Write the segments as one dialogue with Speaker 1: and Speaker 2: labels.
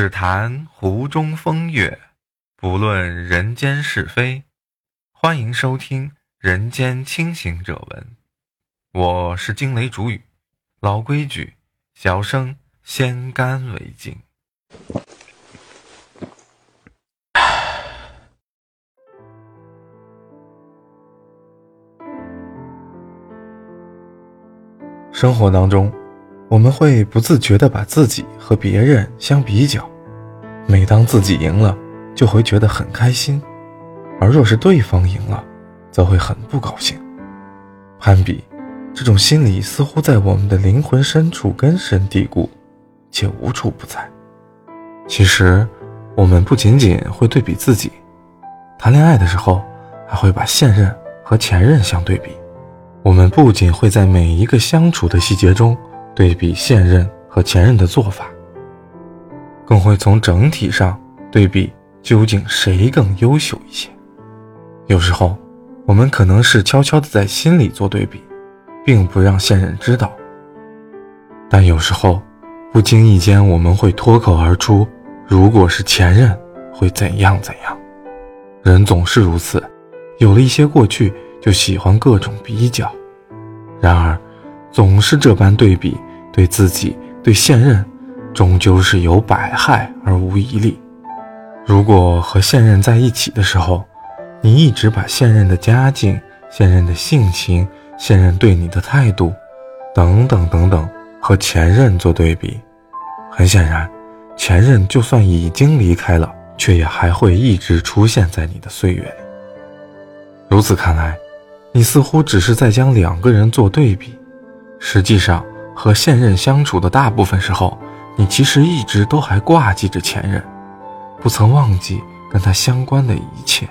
Speaker 1: 只谈湖中风月，不论人间是非。欢迎收听《人间清醒者文》，我是惊雷主语。老规矩，小生先干为敬。生活当中。我们会不自觉地把自己和别人相比较，每当自己赢了，就会觉得很开心；而若是对方赢了，则会很不高兴。攀比这种心理似乎在我们的灵魂深处根深蒂固，且无处不在。其实，我们不仅仅会对比自己，谈恋爱的时候还会把现任和前任相对比。我们不仅会在每一个相处的细节中。对比现任和前任的做法，更会从整体上对比究竟谁更优秀一些。有时候，我们可能是悄悄的在心里做对比，并不让现任知道。但有时候，不经意间我们会脱口而出：“如果是前任，会怎样怎样。”人总是如此，有了一些过去，就喜欢各种比较。然而，总是这般对比。对自己、对现任，终究是有百害而无一利。如果和现任在一起的时候，你一直把现任的家境、现任的性情、现任对你的态度，等等等等，和前任做对比，很显然，前任就算已经离开了，却也还会一直出现在你的岁月里。如此看来，你似乎只是在将两个人做对比，实际上。和现任相处的大部分时候，你其实一直都还挂记着前任，不曾忘记跟他相关的一切。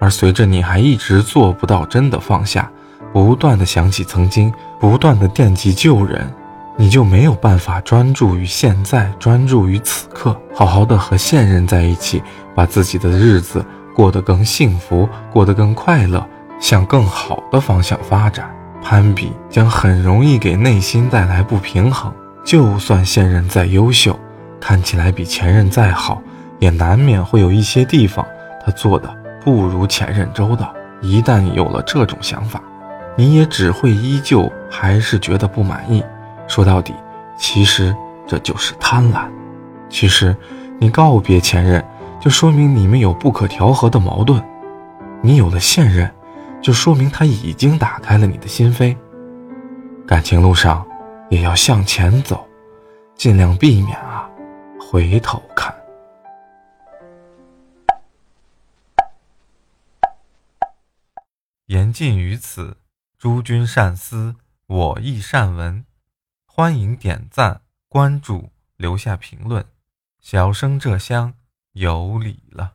Speaker 1: 而随着你还一直做不到真的放下，不断的想起曾经，不断的惦记旧人，你就没有办法专注于现在，专注于此刻，好好的和现任在一起，把自己的日子过得更幸福，过得更快乐，向更好的方向发展。攀比将很容易给内心带来不平衡。就算现任再优秀，看起来比前任再好，也难免会有一些地方他做的不如前任周到。一旦有了这种想法，你也只会依旧还是觉得不满意。说到底，其实这就是贪婪。其实，你告别前任，就说明你们有不可调和的矛盾。你有了现任。就说明他已经打开了你的心扉。感情路上也要向前走，尽量避免啊回头看。言尽于此，诸君善思，我亦善闻。欢迎点赞、关注、留下评论，小生这厢有礼了。